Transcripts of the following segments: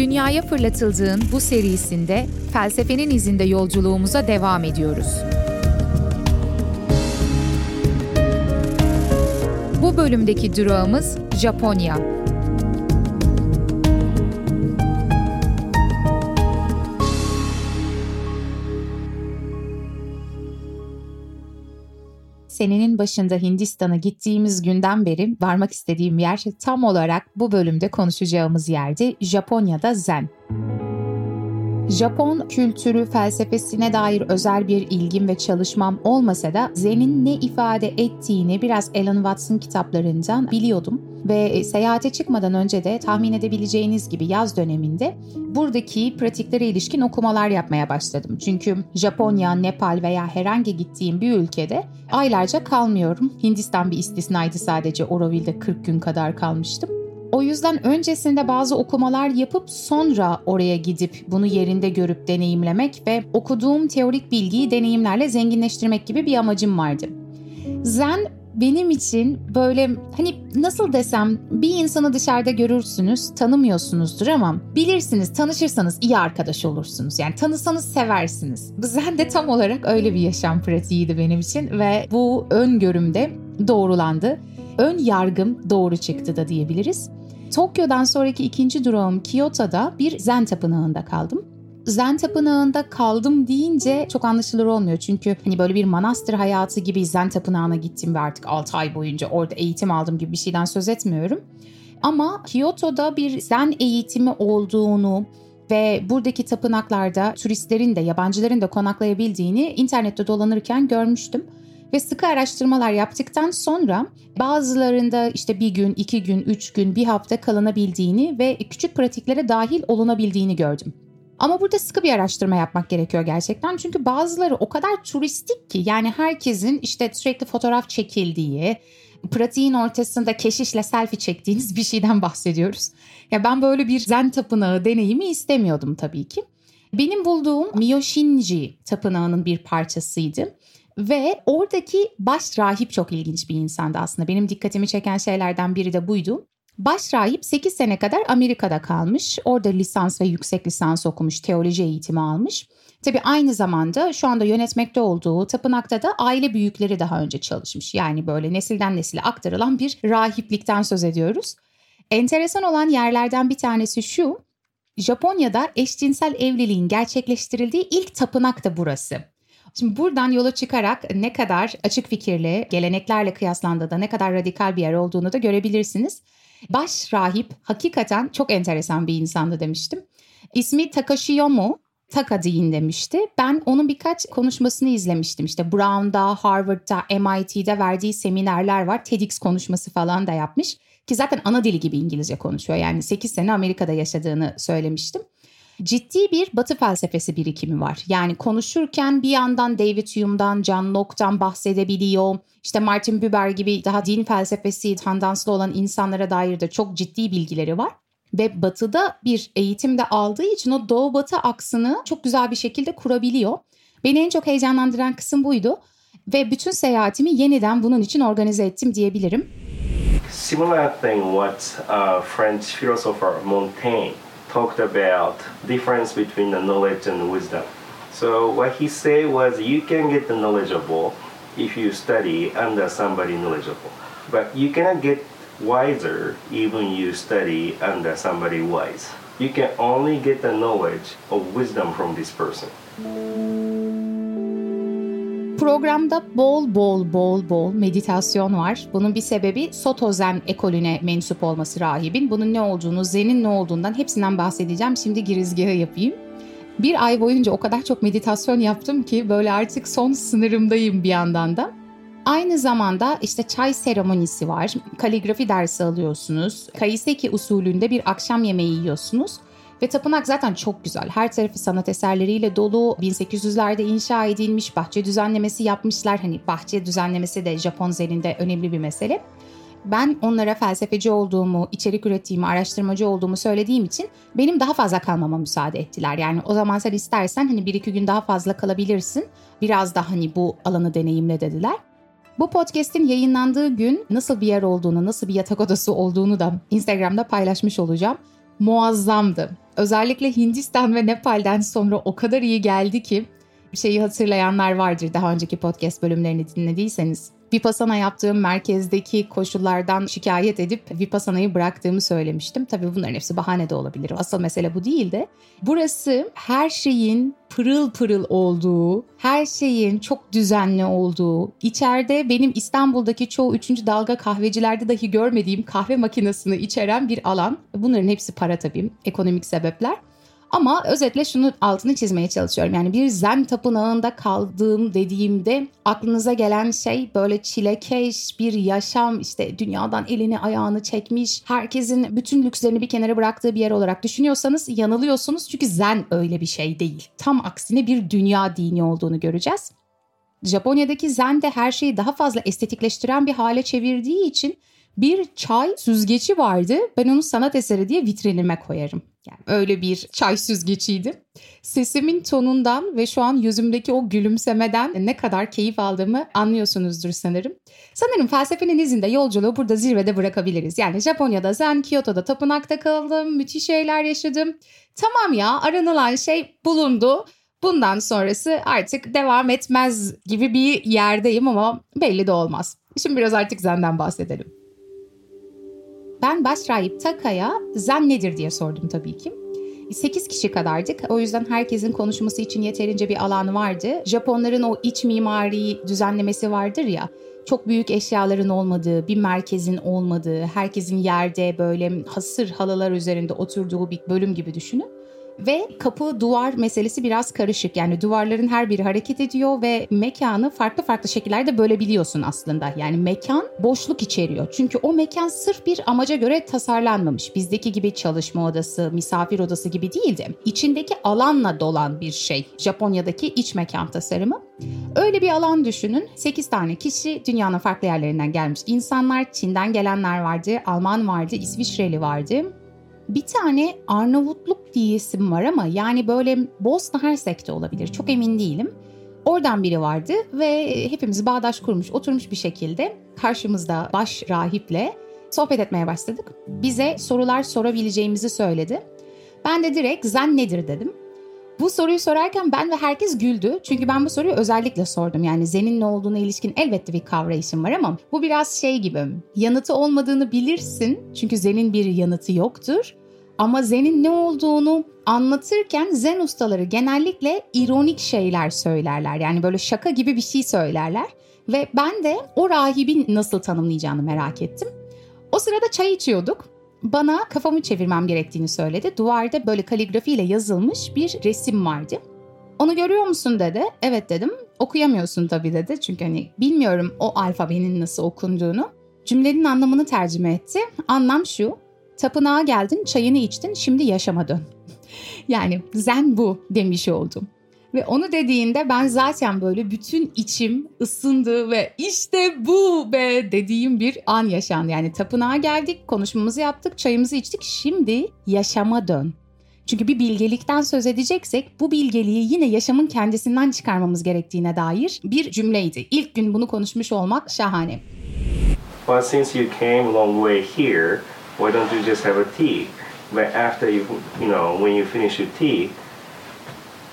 Dünyaya fırlatıldığın bu serisinde felsefenin izinde yolculuğumuza devam ediyoruz. Bu bölümdeki durağımız Japonya. Senenin başında Hindistan'a gittiğimiz günden beri varmak istediğim yer tam olarak bu bölümde konuşacağımız yerdi. Japonya'da Zen. Japon kültürü, felsefesine dair özel bir ilgim ve çalışmam olmasa da Zen'in ne ifade ettiğini biraz Alan Watson kitaplarından biliyordum. Ve seyahate çıkmadan önce de tahmin edebileceğiniz gibi yaz döneminde buradaki pratiklere ilişkin okumalar yapmaya başladım. Çünkü Japonya, Nepal veya herhangi gittiğim bir ülkede aylarca kalmıyorum. Hindistan bir istisnaydı sadece Oroville'de 40 gün kadar kalmıştım. O yüzden öncesinde bazı okumalar yapıp sonra oraya gidip bunu yerinde görüp deneyimlemek ve okuduğum teorik bilgiyi deneyimlerle zenginleştirmek gibi bir amacım vardı. Zen benim için böyle hani nasıl desem bir insanı dışarıda görürsünüz tanımıyorsunuzdur ama bilirsiniz tanışırsanız iyi arkadaş olursunuz. Yani tanısanız seversiniz. Zen de tam olarak öyle bir yaşam pratiğiydi benim için ve bu öngörümde doğrulandı. Ön yargım doğru çıktı da diyebiliriz. Tokyo'dan sonraki ikinci durağım Kyoto'da bir Zen tapınağında kaldım. Zen tapınağında kaldım deyince çok anlaşılır olmuyor. Çünkü hani böyle bir manastır hayatı gibi Zen tapınağına gittim ve artık 6 ay boyunca orada eğitim aldım gibi bir şeyden söz etmiyorum. Ama Kyoto'da bir Zen eğitimi olduğunu ve buradaki tapınaklarda turistlerin de yabancıların da konaklayabildiğini internette dolanırken görmüştüm. Ve sıkı araştırmalar yaptıktan sonra bazılarında işte bir gün, iki gün, üç gün, bir hafta kalınabildiğini ve küçük pratiklere dahil olunabildiğini gördüm. Ama burada sıkı bir araştırma yapmak gerekiyor gerçekten. Çünkü bazıları o kadar turistik ki yani herkesin işte sürekli fotoğraf çekildiği, pratiğin ortasında keşişle selfie çektiğiniz bir şeyden bahsediyoruz. Ya ben böyle bir zen tapınağı deneyimi istemiyordum tabii ki. Benim bulduğum Miyoshinji tapınağının bir parçasıydı. Ve oradaki baş rahip çok ilginç bir insandı aslında. Benim dikkatimi çeken şeylerden biri de buydu. Baş rahip 8 sene kadar Amerika'da kalmış. Orada lisans ve yüksek lisans okumuş, teoloji eğitimi almış. Tabii aynı zamanda şu anda yönetmekte olduğu tapınakta da aile büyükleri daha önce çalışmış. Yani böyle nesilden nesile aktarılan bir rahiplikten söz ediyoruz. Enteresan olan yerlerden bir tanesi şu. Japonya'da eşcinsel evliliğin gerçekleştirildiği ilk tapınak da burası. Şimdi buradan yola çıkarak ne kadar açık fikirli, geleneklerle kıyaslandığında ne kadar radikal bir yer olduğunu da görebilirsiniz. Baş rahip hakikaten çok enteresan bir insandı demiştim. İsmi Takashiyomu, Taka deyin demişti. Ben onun birkaç konuşmasını izlemiştim. İşte Brown'da, Harvard'da, MIT'de verdiği seminerler var. TEDx konuşması falan da yapmış. Ki zaten ana dili gibi İngilizce konuşuyor. Yani 8 sene Amerika'da yaşadığını söylemiştim ciddi bir batı felsefesi birikimi var. Yani konuşurken bir yandan David Hume'dan, John Locke'dan bahsedebiliyor. İşte Martin Buber gibi daha din felsefesi tandanslı olan insanlara dair de çok ciddi bilgileri var. Ve batıda bir eğitimde aldığı için o doğu batı aksını çok güzel bir şekilde kurabiliyor. Beni en çok heyecanlandıran kısım buydu. Ve bütün seyahatimi yeniden bunun için organize ettim diyebilirim. Similar thing what uh, French philosopher Montaigne talked about difference between the knowledge and wisdom. So what he said was you can get the knowledgeable if you study under somebody knowledgeable, but you cannot get wiser even you study under somebody wise. You can only get the knowledge of wisdom from this person. Programda bol bol bol bol meditasyon var. Bunun bir sebebi Soto Zen ekolüne mensup olması rahibin. Bunun ne olduğunu, Zen'in ne olduğundan hepsinden bahsedeceğim. Şimdi girizgahı yapayım. Bir ay boyunca o kadar çok meditasyon yaptım ki böyle artık son sınırımdayım bir yandan da. Aynı zamanda işte çay seremonisi var, kaligrafi dersi alıyorsunuz, kaiseki usulünde bir akşam yemeği yiyorsunuz. Ve tapınak zaten çok güzel. Her tarafı sanat eserleriyle dolu. 1800'lerde inşa edilmiş, bahçe düzenlemesi yapmışlar. Hani bahçe düzenlemesi de Japon zeninde önemli bir mesele. Ben onlara felsefeci olduğumu, içerik ürettiğimi, araştırmacı olduğumu söylediğim için benim daha fazla kalmama müsaade ettiler. Yani o zaman sen istersen hani bir iki gün daha fazla kalabilirsin. Biraz da hani bu alanı deneyimle dediler. Bu podcast'in yayınlandığı gün nasıl bir yer olduğunu, nasıl bir yatak odası olduğunu da Instagram'da paylaşmış olacağım. Muazzamdı. Özellikle Hindistan ve Nepal'den sonra o kadar iyi geldi ki şeyi hatırlayanlar vardır daha önceki podcast bölümlerini dinlediyseniz. Vipassana yaptığım merkezdeki koşullardan şikayet edip Vipassana'yı bıraktığımı söylemiştim. Tabii bunların hepsi bahane de olabilir. Asıl mesele bu değil de. Burası her şeyin pırıl pırıl olduğu, her şeyin çok düzenli olduğu, içeride benim İstanbul'daki çoğu üçüncü dalga kahvecilerde dahi görmediğim kahve makinesini içeren bir alan. Bunların hepsi para tabii, ekonomik sebepler. Ama özetle şunu altını çizmeye çalışıyorum. Yani bir zen tapınağında kaldığım dediğimde aklınıza gelen şey böyle çilekeş bir yaşam işte dünyadan elini ayağını çekmiş herkesin bütün lükslerini bir kenara bıraktığı bir yer olarak düşünüyorsanız yanılıyorsunuz. Çünkü zen öyle bir şey değil. Tam aksine bir dünya dini olduğunu göreceğiz. Japonya'daki zen de her şeyi daha fazla estetikleştiren bir hale çevirdiği için bir çay süzgeci vardı. Ben onu sanat eseri diye vitrinime koyarım. Yani öyle bir çay süzgeciydi. Sesimin tonundan ve şu an yüzümdeki o gülümsemeden ne kadar keyif aldığımı anlıyorsunuzdur sanırım. Sanırım felsefenin izinde yolculuğu burada zirvede bırakabiliriz. Yani Japonya'da Zen, Kyoto'da tapınakta kaldım, müthiş şeyler yaşadım. Tamam ya aranılan şey bulundu. Bundan sonrası artık devam etmez gibi bir yerdeyim ama belli de olmaz. Şimdi biraz artık Zen'den bahsedelim. Ben başrahip Taka'ya zen nedir diye sordum tabii ki. 8 kişi kadardık. O yüzden herkesin konuşması için yeterince bir alan vardı. Japonların o iç mimari düzenlemesi vardır ya. Çok büyük eşyaların olmadığı, bir merkezin olmadığı, herkesin yerde böyle hasır halılar üzerinde oturduğu bir bölüm gibi düşünün. Ve kapı duvar meselesi biraz karışık. Yani duvarların her biri hareket ediyor ve mekanı farklı farklı şekillerde bölebiliyorsun aslında. Yani mekan boşluk içeriyor. Çünkü o mekan sırf bir amaca göre tasarlanmamış. Bizdeki gibi çalışma odası, misafir odası gibi değildi. İçindeki alanla dolan bir şey. Japonya'daki iç mekan tasarımı. Öyle bir alan düşünün. 8 tane kişi dünyanın farklı yerlerinden gelmiş insanlar. Çin'den gelenler vardı, Alman vardı, İsviçreli vardı. Bir tane Arnavutluk diye isim var ama yani böyle Bosna Hersek'te olabilir. Çok emin değilim. Oradan biri vardı ve hepimiz bağdaş kurmuş, oturmuş bir şekilde karşımızda baş rahiple sohbet etmeye başladık. Bize sorular sorabileceğimizi söyledi. Ben de direkt zen nedir dedim. Bu soruyu sorarken ben ve herkes güldü. Çünkü ben bu soruyu özellikle sordum. Yani Zen'in ne olduğuna ilişkin elbette bir kavrayışım var ama bu biraz şey gibi. Yanıtı olmadığını bilirsin. Çünkü Zen'in bir yanıtı yoktur. Ama Zen'in ne olduğunu anlatırken Zen ustaları genellikle ironik şeyler söylerler. Yani böyle şaka gibi bir şey söylerler. Ve ben de o rahibin nasıl tanımlayacağını merak ettim. O sırada çay içiyorduk. Bana kafamı çevirmem gerektiğini söyledi. Duvarda böyle kaligrafiyle yazılmış bir resim vardı. Onu görüyor musun dedi. Evet dedim. Okuyamıyorsun tabii dedi. Çünkü hani bilmiyorum o alfabenin nasıl okunduğunu. Cümlenin anlamını tercüme etti. Anlam şu. Tapınağa geldin, çayını içtin, şimdi yaşama dön. yani zen bu demiş oldum. Ve onu dediğinde ben zaten böyle bütün içim ısındı ve işte bu be dediğim bir an yaşandı. Yani tapınağa geldik, konuşmamızı yaptık, çayımızı içtik. Şimdi yaşama dön. Çünkü bir bilgelikten söz edeceksek bu bilgeliği yine yaşamın kendisinden çıkarmamız gerektiğine dair bir cümleydi. İlk gün bunu konuşmuş olmak şahane. But since you came a long way here, why don't you just have a tea? But after you, you know, when you finish your tea,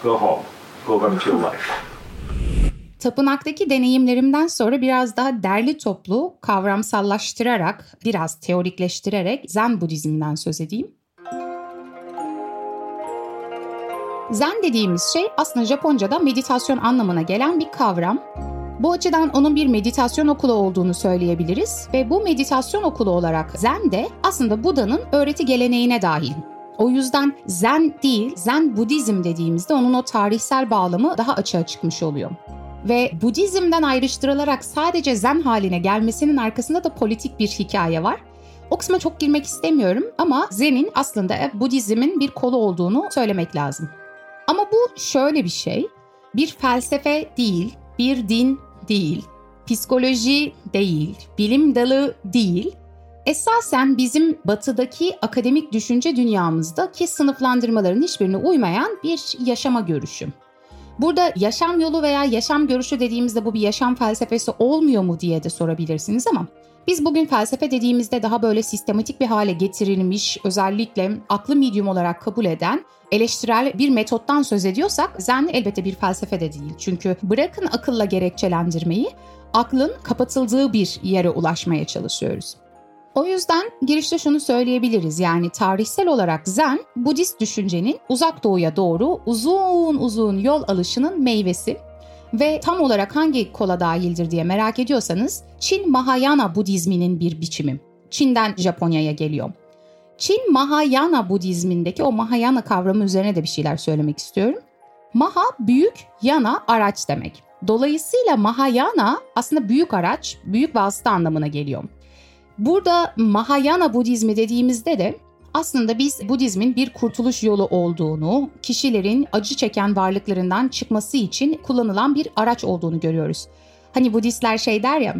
go home, go back to your life. Tapınaktaki deneyimlerimden sonra biraz daha derli toplu, kavramsallaştırarak, biraz teorikleştirerek Zen Budizm'den söz edeyim. Zen dediğimiz şey aslında Japonca'da meditasyon anlamına gelen bir kavram. Bu açıdan onun bir meditasyon okulu olduğunu söyleyebiliriz ve bu meditasyon okulu olarak Zen de aslında Buda'nın öğreti geleneğine dahil. O yüzden Zen değil, Zen Budizm dediğimizde onun o tarihsel bağlamı daha açığa çıkmış oluyor. Ve Budizm'den ayrıştırılarak sadece Zen haline gelmesinin arkasında da politik bir hikaye var. O kısma çok girmek istemiyorum ama Zen'in aslında Budizm'in bir kolu olduğunu söylemek lazım. Ama bu şöyle bir şey, bir felsefe değil, bir din değil, psikoloji değil, bilim dalı değil. Esasen bizim batıdaki akademik düşünce dünyamızdaki sınıflandırmaların hiçbirine uymayan bir yaşama görüşü. Burada yaşam yolu veya yaşam görüşü dediğimizde bu bir yaşam felsefesi olmuyor mu diye de sorabilirsiniz ama biz bugün felsefe dediğimizde daha böyle sistematik bir hale getirilmiş, özellikle aklı medium olarak kabul eden eleştirel bir metottan söz ediyorsak Zen elbette bir felsefe de değil. Çünkü bırakın akılla gerekçelendirmeyi, aklın kapatıldığı bir yere ulaşmaya çalışıyoruz. O yüzden girişte şunu söyleyebiliriz yani tarihsel olarak Zen, Budist düşüncenin uzak doğuya doğru uzun uzun yol alışının meyvesi ve tam olarak hangi kola dahildir diye merak ediyorsanız Çin Mahayana Budizminin bir biçimi. Çin'den Japonya'ya geliyor. Çin Mahayana Budizmindeki o Mahayana kavramı üzerine de bir şeyler söylemek istiyorum. Maha büyük, yana araç demek. Dolayısıyla Mahayana aslında büyük araç, büyük vasıta anlamına geliyor. Burada Mahayana Budizmi dediğimizde de aslında biz Budizmin bir kurtuluş yolu olduğunu, kişilerin acı çeken varlıklarından çıkması için kullanılan bir araç olduğunu görüyoruz. Hani Budistler şey der ya,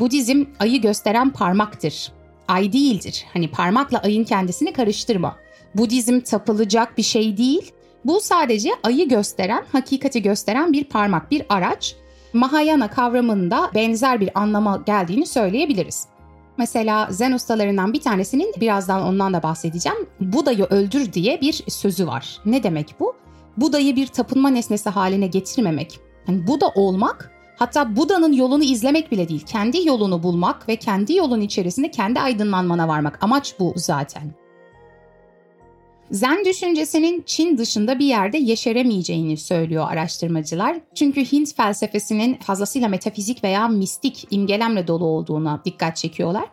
Budizm ayı gösteren parmaktır. Ay değildir. Hani parmakla ayın kendisini karıştırma. Budizm tapılacak bir şey değil. Bu sadece ayı gösteren, hakikati gösteren bir parmak, bir araç. Mahayana kavramında benzer bir anlama geldiğini söyleyebiliriz. Mesela Zen ustalarından bir tanesinin birazdan ondan da bahsedeceğim. Buda'yı öldür diye bir sözü var. Ne demek bu? Buda'yı bir tapınma nesnesi haline getirmemek. Yani Buda olmak hatta Buda'nın yolunu izlemek bile değil. Kendi yolunu bulmak ve kendi yolun içerisinde kendi aydınlanmana varmak. Amaç bu zaten. Zen düşüncesinin Çin dışında bir yerde yeşeremeyeceğini söylüyor araştırmacılar. Çünkü Hint felsefesinin fazlasıyla metafizik veya mistik imgelemle dolu olduğuna dikkat çekiyorlar.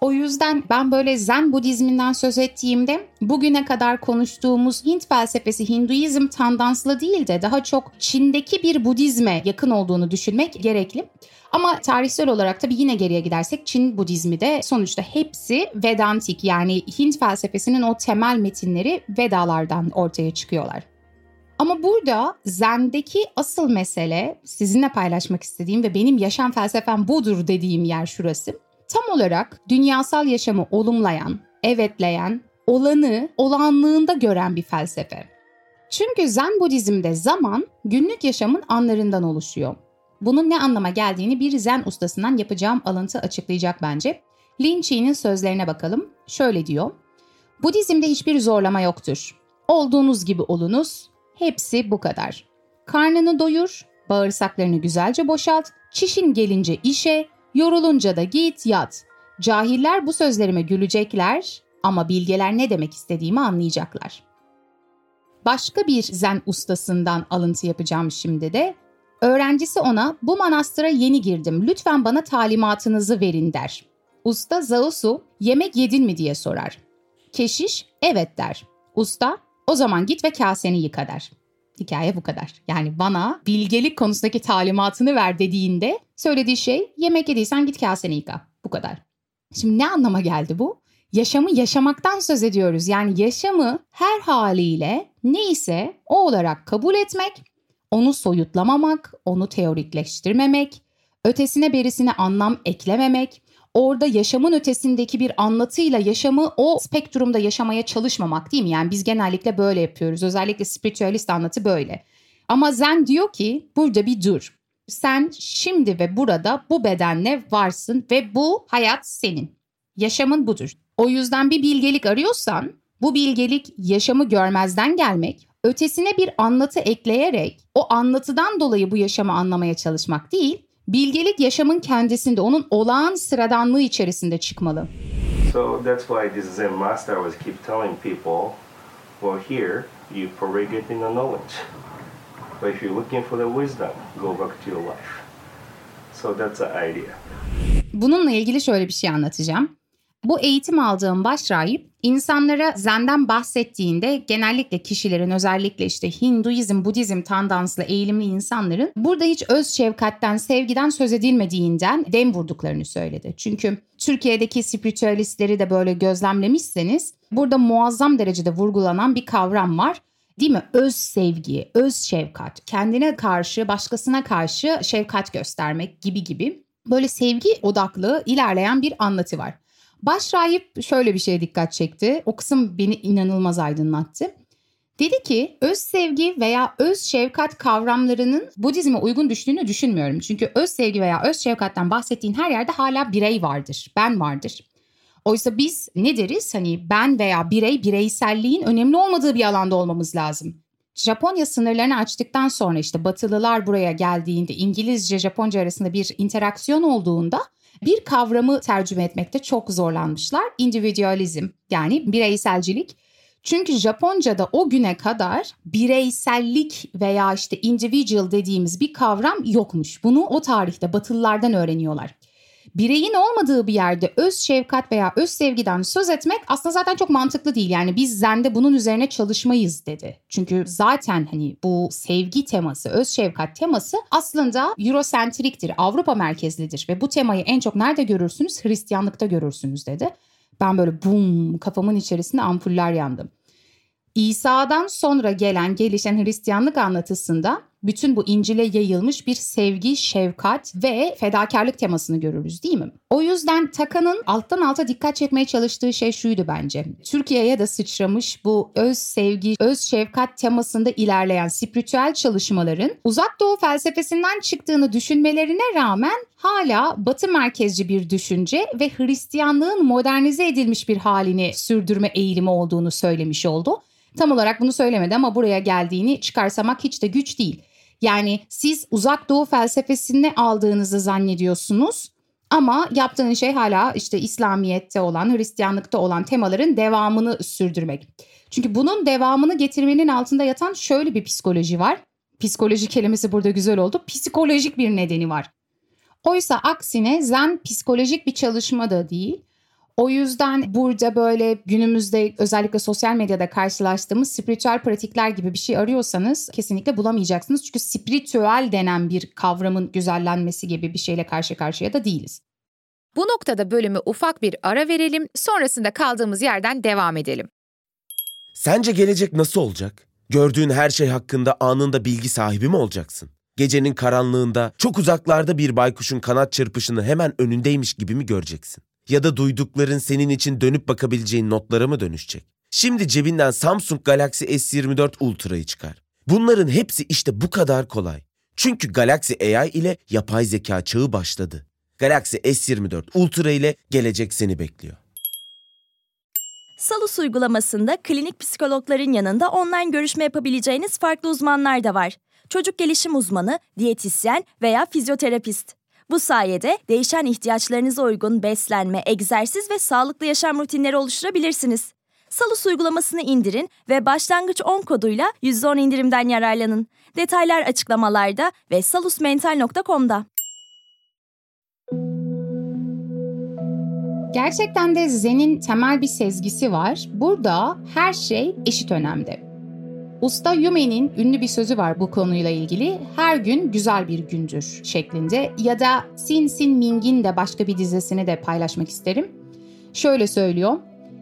O yüzden ben böyle Zen Budizminden söz ettiğimde bugüne kadar konuştuğumuz Hint felsefesi Hinduizm tandanslı değil de daha çok Çin'deki bir Budizme yakın olduğunu düşünmek gerekli. Ama tarihsel olarak tabii yine geriye gidersek Çin Budizmi de sonuçta hepsi Vedantik yani Hint felsefesinin o temel metinleri Vedalardan ortaya çıkıyorlar. Ama burada Zen'deki asıl mesele sizinle paylaşmak istediğim ve benim yaşam felsefem budur dediğim yer şurası. Tam olarak dünyasal yaşamı olumlayan, evetleyen, olanı olanlığında gören bir felsefe. Çünkü Zen Budizm'de zaman günlük yaşamın anlarından oluşuyor. Bunun ne anlama geldiğini bir zen ustasından yapacağım alıntı açıklayacak bence. Lin Chi'nin sözlerine bakalım. Şöyle diyor. Budizm'de hiçbir zorlama yoktur. Olduğunuz gibi olunuz. Hepsi bu kadar. Karnını doyur, bağırsaklarını güzelce boşalt, çişin gelince işe, yorulunca da git yat. Cahiller bu sözlerime gülecekler ama bilgeler ne demek istediğimi anlayacaklar. Başka bir zen ustasından alıntı yapacağım şimdi de. Öğrencisi ona bu manastıra yeni girdim lütfen bana talimatınızı verin der. Usta Zausu yemek yedin mi diye sorar. Keşiş evet der. Usta o zaman git ve kaseni yıka der. Hikaye bu kadar. Yani bana bilgelik konusundaki talimatını ver dediğinde söylediği şey yemek yediysen git kaseni yıka. Bu kadar. Şimdi ne anlama geldi bu? Yaşamı yaşamaktan söz ediyoruz. Yani yaşamı her haliyle neyse o olarak kabul etmek onu soyutlamamak, onu teorikleştirmemek, ötesine berisine anlam eklememek, orada yaşamın ötesindeki bir anlatıyla yaşamı o spektrumda yaşamaya çalışmamak değil mi? Yani biz genellikle böyle yapıyoruz. Özellikle spiritüalist anlatı böyle. Ama Zen diyor ki burada bir dur. Sen şimdi ve burada bu bedenle varsın ve bu hayat senin. Yaşamın budur. O yüzden bir bilgelik arıyorsan bu bilgelik yaşamı görmezden gelmek, ötesine bir anlatı ekleyerek o anlatıdan dolayı bu yaşamı anlamaya çalışmak değil, bilgelik yaşamın kendisinde, onun olağan sıradanlığı içerisinde çıkmalı. So that's why this Zen master was keep telling people, well here you probably getting the knowledge. But if you're looking for the wisdom, go back to your life. So that's the idea. Bununla ilgili şöyle bir şey anlatacağım. Bu eğitim aldığım başrahip insanlara zenden bahsettiğinde genellikle kişilerin özellikle işte Hinduizm, Budizm tandanslı eğilimli insanların burada hiç öz şefkatten, sevgiden söz edilmediğinden dem vurduklarını söyledi. Çünkü Türkiye'deki spiritüalistleri de böyle gözlemlemişseniz burada muazzam derecede vurgulanan bir kavram var. Değil mi? Öz sevgi, öz şefkat, kendine karşı, başkasına karşı şefkat göstermek gibi gibi böyle sevgi odaklı ilerleyen bir anlatı var. Başrahip şöyle bir şeye dikkat çekti. O kısım beni inanılmaz aydınlattı. Dedi ki öz sevgi veya öz şefkat kavramlarının Budizme uygun düştüğünü düşünmüyorum. Çünkü öz sevgi veya öz şefkatten bahsettiğin her yerde hala birey vardır, ben vardır. Oysa biz ne deriz? Hani ben veya birey bireyselliğin önemli olmadığı bir alanda olmamız lazım. Japonya sınırlarını açtıktan sonra işte Batılılar buraya geldiğinde İngilizce Japonca arasında bir interaksiyon olduğunda bir kavramı tercüme etmekte çok zorlanmışlar. Individualizm yani bireyselcilik. Çünkü Japonca'da o güne kadar bireysellik veya işte individual dediğimiz bir kavram yokmuş. Bunu o tarihte Batılılardan öğreniyorlar bireyin olmadığı bir yerde öz şefkat veya öz sevgiden söz etmek aslında zaten çok mantıklı değil. Yani biz zende bunun üzerine çalışmayız dedi. Çünkü zaten hani bu sevgi teması, öz şefkat teması aslında Eurosentriktir, Avrupa merkezlidir ve bu temayı en çok nerede görürsünüz? Hristiyanlıkta görürsünüz dedi. Ben böyle bum kafamın içerisinde ampuller yandım. İsa'dan sonra gelen gelişen Hristiyanlık anlatısında bütün bu İncil'e yayılmış bir sevgi, şefkat ve fedakarlık temasını görürüz değil mi? O yüzden Taka'nın alttan alta dikkat çekmeye çalıştığı şey şuydu bence. Türkiye'ye de sıçramış bu öz sevgi, öz şefkat temasında ilerleyen spiritüel çalışmaların uzak doğu felsefesinden çıktığını düşünmelerine rağmen hala batı merkezci bir düşünce ve Hristiyanlığın modernize edilmiş bir halini sürdürme eğilimi olduğunu söylemiş oldu. Tam olarak bunu söylemedi ama buraya geldiğini çıkarsamak hiç de güç değil. Yani siz uzak doğu felsefesini aldığınızı zannediyorsunuz ama yaptığın şey hala işte İslamiyet'te olan, Hristiyanlıkta olan temaların devamını sürdürmek. Çünkü bunun devamını getirmenin altında yatan şöyle bir psikoloji var. Psikoloji kelimesi burada güzel oldu. Psikolojik bir nedeni var. Oysa aksine zen psikolojik bir çalışma da değil. O yüzden burada böyle günümüzde özellikle sosyal medyada karşılaştığımız spiritüel pratikler gibi bir şey arıyorsanız kesinlikle bulamayacaksınız. Çünkü spiritüel denen bir kavramın güzellenmesi gibi bir şeyle karşı karşıya da değiliz. Bu noktada bölümü ufak bir ara verelim, sonrasında kaldığımız yerden devam edelim. Sence gelecek nasıl olacak? Gördüğün her şey hakkında anında bilgi sahibi mi olacaksın? Gecenin karanlığında çok uzaklarda bir baykuşun kanat çırpışını hemen önündeymiş gibi mi göreceksin? Ya da duydukların senin için dönüp bakabileceğin notlara mı dönüşecek? Şimdi cebinden Samsung Galaxy S24 Ultra'yı çıkar. Bunların hepsi işte bu kadar kolay. Çünkü Galaxy AI ile yapay zeka çağı başladı. Galaxy S24 Ultra ile gelecek seni bekliyor. Salus uygulamasında klinik psikologların yanında online görüşme yapabileceğiniz farklı uzmanlar da var. Çocuk gelişim uzmanı, diyetisyen veya fizyoterapist. Bu sayede değişen ihtiyaçlarınıza uygun beslenme, egzersiz ve sağlıklı yaşam rutinleri oluşturabilirsiniz. Salus uygulamasını indirin ve başlangıç 10 koduyla %10 indirimden yararlanın. Detaylar açıklamalarda ve salusmental.com'da. Gerçekten de Zen'in temel bir sezgisi var. Burada her şey eşit önemde. Usta Yume'nin ünlü bir sözü var bu konuyla ilgili. Her gün güzel bir gündür şeklinde ya da Sin Sin Ming'in de başka bir dizesini de paylaşmak isterim. Şöyle söylüyor.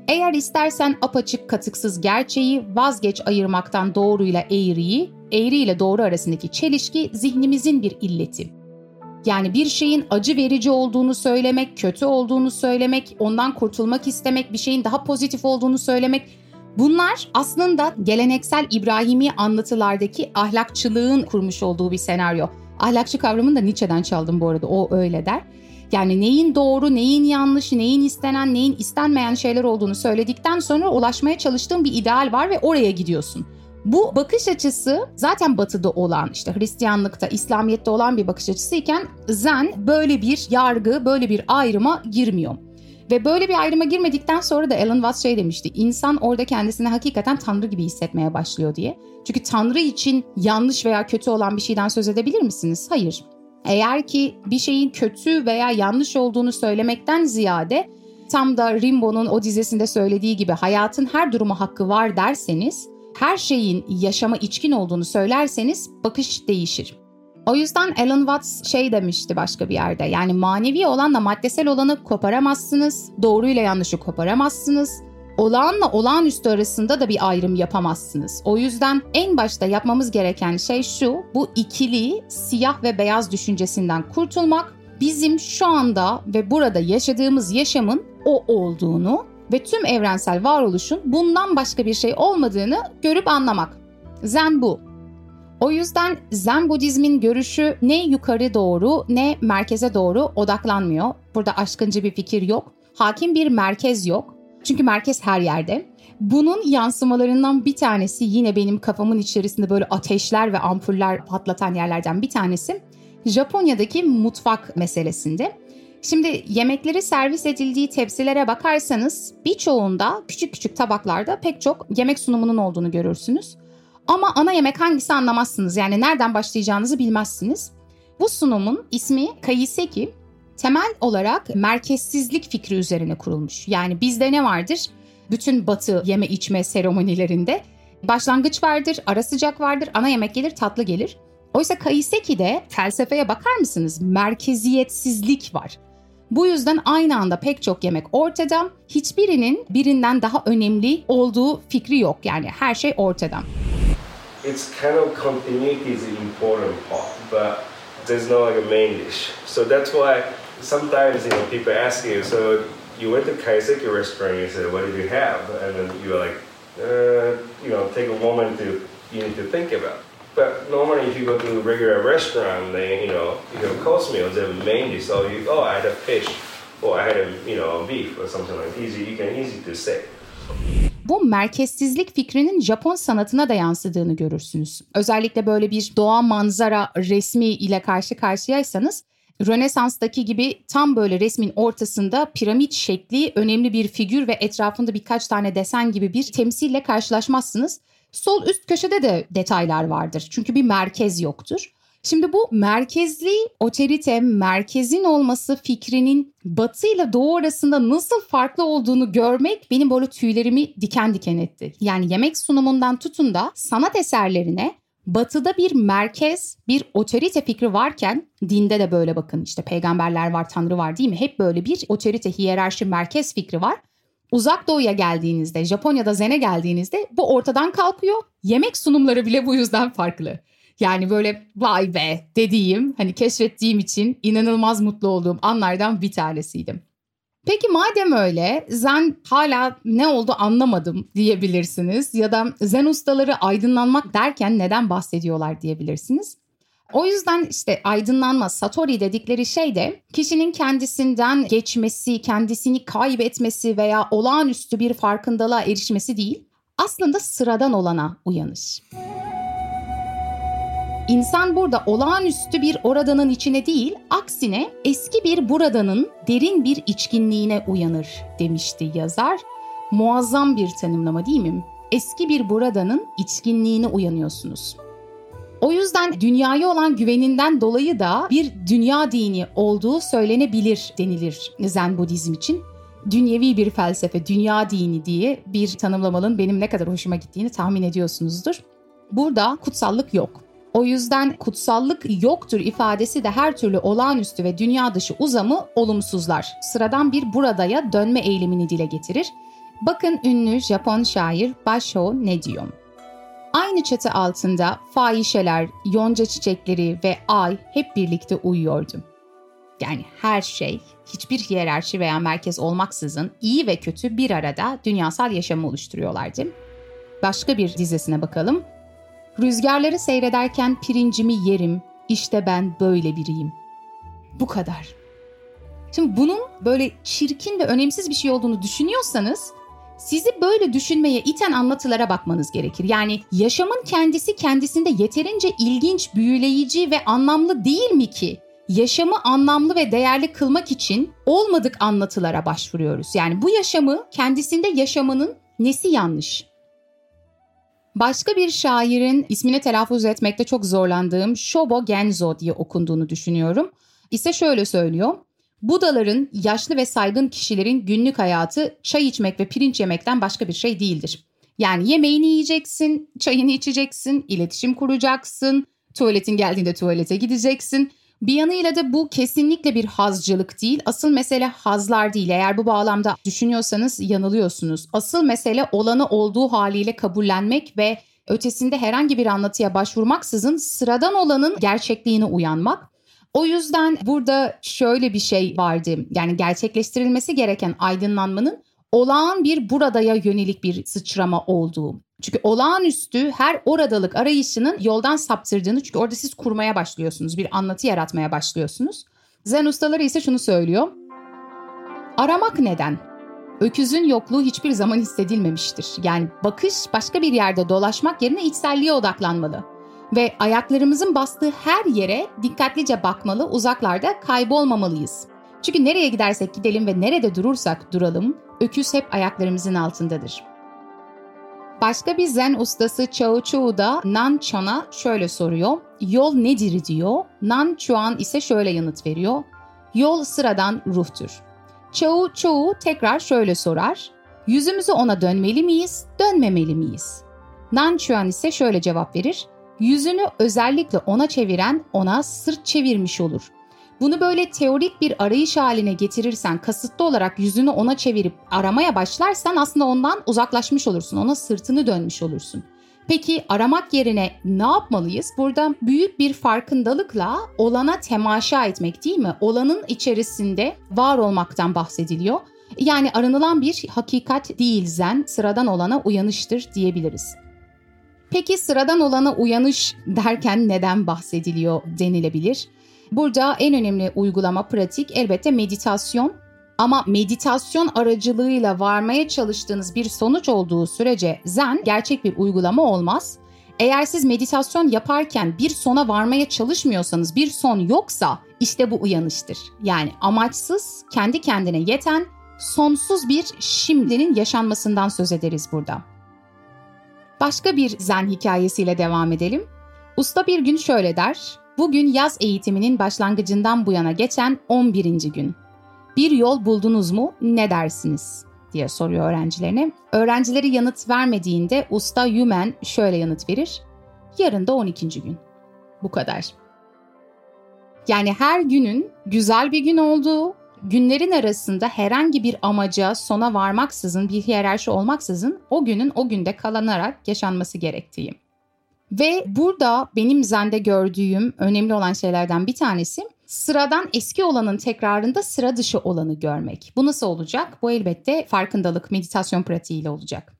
Eğer istersen apaçık katıksız gerçeği vazgeç ayırmaktan doğruyla eğriyi, eğri ile doğru arasındaki çelişki zihnimizin bir illeti. Yani bir şeyin acı verici olduğunu söylemek, kötü olduğunu söylemek, ondan kurtulmak istemek, bir şeyin daha pozitif olduğunu söylemek Bunlar aslında geleneksel İbrahimi anlatılardaki ahlakçılığın kurmuş olduğu bir senaryo. Ahlakçı kavramını da Nietzsche'den çaldım bu arada o öyle der. Yani neyin doğru, neyin yanlış, neyin istenen, neyin istenmeyen şeyler olduğunu söyledikten sonra ulaşmaya çalıştığın bir ideal var ve oraya gidiyorsun. Bu bakış açısı zaten batıda olan işte Hristiyanlıkta, İslamiyet'te olan bir bakış açısıyken Zen böyle bir yargı, böyle bir ayrıma girmiyor. Ve böyle bir ayrıma girmedikten sonra da Alan Watts şey demişti. İnsan orada kendisini hakikaten tanrı gibi hissetmeye başlıyor diye. Çünkü tanrı için yanlış veya kötü olan bir şeyden söz edebilir misiniz? Hayır. Eğer ki bir şeyin kötü veya yanlış olduğunu söylemekten ziyade tam da Rimbaud'un o dizesinde söylediği gibi hayatın her duruma hakkı var derseniz, her şeyin yaşama içkin olduğunu söylerseniz bakış değişir. O yüzden Alan Watts şey demişti başka bir yerde. Yani manevi olanla maddesel olanı koparamazsınız. Doğruyla yanlışı koparamazsınız. Olağanla olağanüstü arasında da bir ayrım yapamazsınız. O yüzden en başta yapmamız gereken şey şu. Bu ikili siyah ve beyaz düşüncesinden kurtulmak. Bizim şu anda ve burada yaşadığımız yaşamın o olduğunu ve tüm evrensel varoluşun bundan başka bir şey olmadığını görüp anlamak. Zen bu. O yüzden Zen Budizmin görüşü ne yukarı doğru ne merkeze doğru odaklanmıyor. Burada aşkıncı bir fikir yok. Hakim bir merkez yok. Çünkü merkez her yerde. Bunun yansımalarından bir tanesi yine benim kafamın içerisinde böyle ateşler ve ampuller patlatan yerlerden bir tanesi. Japonya'daki mutfak meselesinde. Şimdi yemekleri servis edildiği tepsilere bakarsanız birçoğunda küçük küçük tabaklarda pek çok yemek sunumunun olduğunu görürsünüz. Ama ana yemek hangisi anlamazsınız. Yani nereden başlayacağınızı bilmezsiniz. Bu sunumun ismi Kaiseki. Temel olarak merkezsizlik fikri üzerine kurulmuş. Yani bizde ne vardır? Bütün batı yeme içme seremonilerinde başlangıç vardır, ara sıcak vardır, ana yemek gelir, tatlı gelir. Oysa Kaiseki'de felsefeye bakar mısınız? Merkeziyetsizlik var. Bu yüzden aynı anda pek çok yemek ortada. Hiçbirinin birinden daha önemli olduğu fikri yok. Yani her şey ortada. It's kind of continuity is an important part, but there's no like a main dish. So that's why sometimes you know people ask you, so you went to Kaiseki restaurant, you said, what did you have? And then you're like, uh, you know, take a moment to you need to think about. But normally, if you go to a regular restaurant, then you know you have course meals, they have a main dish. So you, oh, I had a fish, or I had a you know beef, or something like easy. You can easy to say. Bu merkezsizlik fikrinin Japon sanatına da yansıdığını görürsünüz. Özellikle böyle bir doğa manzara resmi ile karşı karşıyaysanız Rönesans'taki gibi tam böyle resmin ortasında piramit şekli önemli bir figür ve etrafında birkaç tane desen gibi bir temsille karşılaşmazsınız. Sol üst köşede de detaylar vardır. Çünkü bir merkez yoktur. Şimdi bu merkezli otorite, merkezin olması fikrinin batı ile doğu arasında nasıl farklı olduğunu görmek benim böyle tüylerimi diken diken etti. Yani yemek sunumundan tutun da sanat eserlerine batıda bir merkez, bir otorite fikri varken dinde de böyle bakın işte peygamberler var, tanrı var değil mi? Hep böyle bir otorite, hiyerarşi, merkez fikri var. Uzak doğuya geldiğinizde, Japonya'da Zen'e geldiğinizde bu ortadan kalkıyor. Yemek sunumları bile bu yüzden farklı. Yani böyle vay be dediğim, hani keşfettiğim için inanılmaz mutlu olduğum anlardan bir tanesiydim. Peki madem öyle zen hala ne oldu anlamadım diyebilirsiniz ya da zen ustaları aydınlanmak derken neden bahsediyorlar diyebilirsiniz. O yüzden işte aydınlanma, satori dedikleri şey de kişinin kendisinden geçmesi, kendisini kaybetmesi veya olağanüstü bir farkındalığa erişmesi değil, aslında sıradan olana uyanış. İnsan burada olağanüstü bir oradanın içine değil, aksine eski bir buradanın derin bir içkinliğine uyanır demişti yazar. Muazzam bir tanımlama değil mi? Eski bir buradanın içkinliğine uyanıyorsunuz. O yüzden dünyaya olan güveninden dolayı da bir dünya dini olduğu söylenebilir denilir Zen Budizm için. Dünyevi bir felsefe, dünya dini diye bir tanımlamanın benim ne kadar hoşuma gittiğini tahmin ediyorsunuzdur. Burada kutsallık yok. O yüzden kutsallık yoktur ifadesi de her türlü olağanüstü ve dünya dışı uzamı olumsuzlar. Sıradan bir buradaya dönme eğilimini dile getirir. Bakın ünlü Japon şair Basho ne diyor? Aynı çatı altında fahişeler, yonca çiçekleri ve ay hep birlikte uyuyordu. Yani her şey, hiçbir hiyerarşi veya merkez olmaksızın iyi ve kötü bir arada dünyasal yaşamı oluşturuyorlardı. Başka bir dizesine bakalım. Rüzgarları seyrederken pirincimi yerim, işte ben böyle biriyim. Bu kadar. Şimdi bunun böyle çirkin ve önemsiz bir şey olduğunu düşünüyorsanız sizi böyle düşünmeye iten anlatılara bakmanız gerekir. Yani yaşamın kendisi kendisinde yeterince ilginç, büyüleyici ve anlamlı değil mi ki? Yaşamı anlamlı ve değerli kılmak için olmadık anlatılara başvuruyoruz. Yani bu yaşamı kendisinde yaşamanın nesi yanlış? Başka bir şairin ismini telaffuz etmekte çok zorlandığım Shobo Genzo diye okunduğunu düşünüyorum. İse şöyle söylüyor. Budaların, yaşlı ve saygın kişilerin günlük hayatı çay içmek ve pirinç yemekten başka bir şey değildir. Yani yemeğini yiyeceksin, çayını içeceksin, iletişim kuracaksın, tuvaletin geldiğinde tuvalete gideceksin. Bir yanıyla da bu kesinlikle bir hazcılık değil. Asıl mesele hazlar değil. Eğer bu bağlamda düşünüyorsanız yanılıyorsunuz. Asıl mesele olanı olduğu haliyle kabullenmek ve ötesinde herhangi bir anlatıya başvurmaksızın sıradan olanın gerçekliğine uyanmak. O yüzden burada şöyle bir şey vardı. Yani gerçekleştirilmesi gereken aydınlanmanın olağan bir buradaya yönelik bir sıçrama olduğu. Çünkü olağanüstü her oradalık arayışının yoldan saptırdığını çünkü orada siz kurmaya başlıyorsunuz. Bir anlatı yaratmaya başlıyorsunuz. Zen ustaları ise şunu söylüyor. Aramak neden? Öküzün yokluğu hiçbir zaman hissedilmemiştir. Yani bakış başka bir yerde dolaşmak yerine içselliğe odaklanmalı. Ve ayaklarımızın bastığı her yere dikkatlice bakmalı, uzaklarda kaybolmamalıyız. Çünkü nereye gidersek gidelim ve nerede durursak duralım, öküz hep ayaklarımızın altındadır. Başka bir zen ustası Chao Chu da Nan Chuan'a şöyle soruyor. Yol nedir diyor. Nan Chuan ise şöyle yanıt veriyor. Yol sıradan ruhtur. Chao Chu tekrar şöyle sorar. Yüzümüzü ona dönmeli miyiz, dönmemeli miyiz? Nan Chuan ise şöyle cevap verir. Yüzünü özellikle ona çeviren ona sırt çevirmiş olur. Bunu böyle teorik bir arayış haline getirirsen, kasıtlı olarak yüzünü ona çevirip aramaya başlarsan aslında ondan uzaklaşmış olursun. Ona sırtını dönmüş olursun. Peki aramak yerine ne yapmalıyız? Burada büyük bir farkındalıkla olana temaşa etmek değil mi? Olanın içerisinde var olmaktan bahsediliyor. Yani aranılan bir hakikat değil zen, sıradan olana uyanıştır diyebiliriz. Peki sıradan olana uyanış derken neden bahsediliyor denilebilir? Burada en önemli uygulama pratik elbette meditasyon. Ama meditasyon aracılığıyla varmaya çalıştığınız bir sonuç olduğu sürece zen gerçek bir uygulama olmaz. Eğer siz meditasyon yaparken bir sona varmaya çalışmıyorsanız, bir son yoksa işte bu uyanıştır. Yani amaçsız, kendi kendine yeten, sonsuz bir şimdinin yaşanmasından söz ederiz burada. Başka bir zen hikayesiyle devam edelim. Usta bir gün şöyle der. Bugün yaz eğitiminin başlangıcından bu yana geçen 11. gün. Bir yol buldunuz mu? Ne dersiniz? diye soruyor öğrencilerine. Öğrencileri yanıt vermediğinde usta Yumen şöyle yanıt verir. Yarın da 12. gün. Bu kadar. Yani her günün güzel bir gün olduğu, günlerin arasında herhangi bir amaca, sona varmaksızın, bir hiyerarşi olmaksızın o günün o günde kalanarak yaşanması gerektiği. Ve burada benim zende gördüğüm önemli olan şeylerden bir tanesi sıradan eski olanın tekrarında sıra dışı olanı görmek. Bu nasıl olacak? Bu elbette farkındalık, meditasyon pratiğiyle olacak.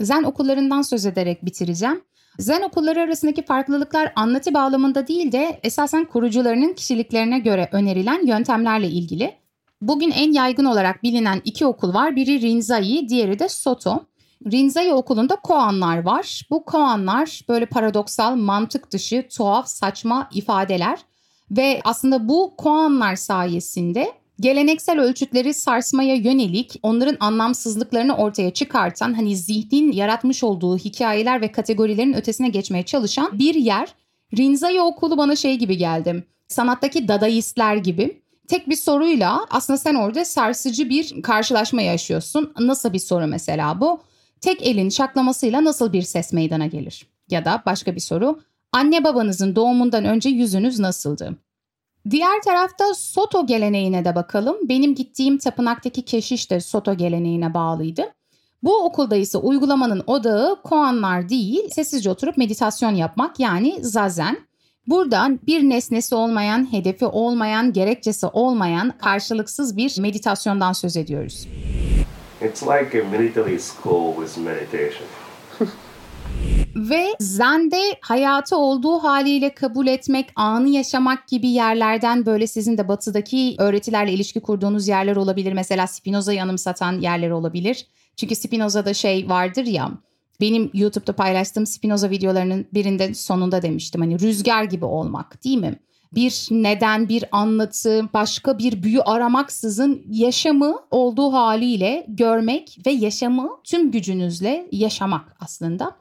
Zen okullarından söz ederek bitireceğim. Zen okulları arasındaki farklılıklar anlatı bağlamında değil de esasen kurucularının kişiliklerine göre önerilen yöntemlerle ilgili. Bugün en yaygın olarak bilinen iki okul var. Biri Rinzai, diğeri de Soto. Rinzai okulunda koanlar var. Bu koanlar böyle paradoksal, mantık dışı, tuhaf, saçma ifadeler ve aslında bu koanlar sayesinde geleneksel ölçütleri sarsmaya yönelik onların anlamsızlıklarını ortaya çıkartan hani zihnin yaratmış olduğu hikayeler ve kategorilerin ötesine geçmeye çalışan bir yer. Rinzai okulu bana şey gibi geldi. Sanattaki dadaistler gibi. Tek bir soruyla aslında sen orada sarsıcı bir karşılaşma yaşıyorsun. Nasıl bir soru mesela bu? Tek elin şaklamasıyla nasıl bir ses meydana gelir? Ya da başka bir soru, anne babanızın doğumundan önce yüzünüz nasıldı? Diğer tarafta Soto geleneğine de bakalım. Benim gittiğim tapınaktaki keşiş de Soto geleneğine bağlıydı. Bu okulda ise uygulamanın odağı koanlar değil, sessizce oturup meditasyon yapmak yani zazen. Buradan bir nesnesi olmayan, hedefi olmayan, gerekçesi olmayan karşılıksız bir meditasyondan söz ediyoruz. It's like a military school with meditation. Ve Zen'de hayatı olduğu haliyle kabul etmek, anı yaşamak gibi yerlerden böyle sizin de batıdaki öğretilerle ilişki kurduğunuz yerler olabilir. Mesela Spinoza'yı anımsatan yerler olabilir. Çünkü Spinoza'da şey vardır ya, benim YouTube'da paylaştığım Spinoza videolarının birinde sonunda demiştim. Hani rüzgar gibi olmak değil mi? Bir neden, bir anlatı, başka bir büyü aramaksızın yaşamı olduğu haliyle görmek ve yaşamı tüm gücünüzle yaşamak aslında.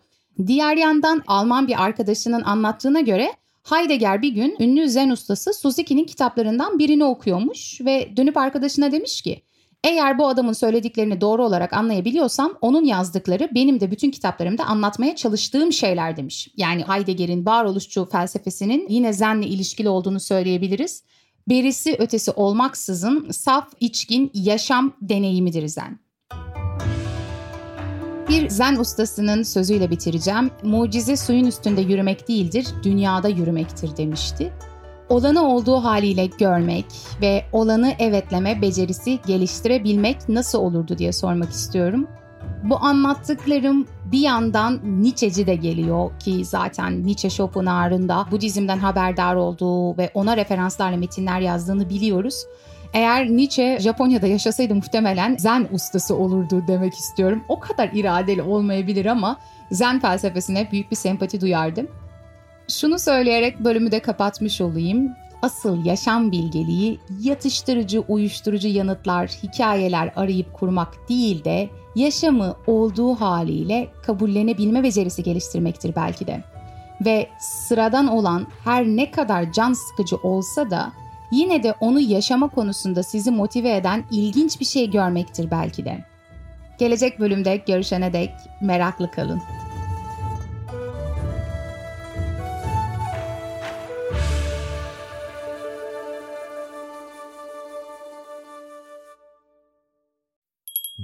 Diğer yandan Alman bir arkadaşının anlattığına göre Heidegger bir gün ünlü zen ustası Suzuki'nin kitaplarından birini okuyormuş ve dönüp arkadaşına demiş ki eğer bu adamın söylediklerini doğru olarak anlayabiliyorsam onun yazdıkları benim de bütün kitaplarımda anlatmaya çalıştığım şeyler demiş. Yani Heidegger'in varoluşçu felsefesinin yine zenle ilişkili olduğunu söyleyebiliriz. Berisi ötesi olmaksızın saf içkin yaşam deneyimidir zen. Bir zen ustasının sözüyle bitireceğim. Mucize suyun üstünde yürümek değildir, dünyada yürümektir demişti. Olanı olduğu haliyle görmek ve olanı evetleme becerisi geliştirebilmek nasıl olurdu diye sormak istiyorum. Bu anlattıklarım bir yandan Nietzsche'ci de geliyor ki zaten Nietzsche Schopenhauer'ın da Budizm'den haberdar olduğu ve ona referanslarla metinler yazdığını biliyoruz. Eğer Nietzsche Japonya'da yaşasaydı muhtemelen zen ustası olurdu demek istiyorum. O kadar iradeli olmayabilir ama zen felsefesine büyük bir sempati duyardım. Şunu söyleyerek bölümü de kapatmış olayım. Asıl yaşam bilgeliği yatıştırıcı, uyuşturucu yanıtlar, hikayeler arayıp kurmak değil de yaşamı olduğu haliyle kabullenebilme becerisi geliştirmektir belki de. Ve sıradan olan her ne kadar can sıkıcı olsa da yine de onu yaşama konusunda sizi motive eden ilginç bir şey görmektir belki de. Gelecek bölümde görüşene dek meraklı kalın.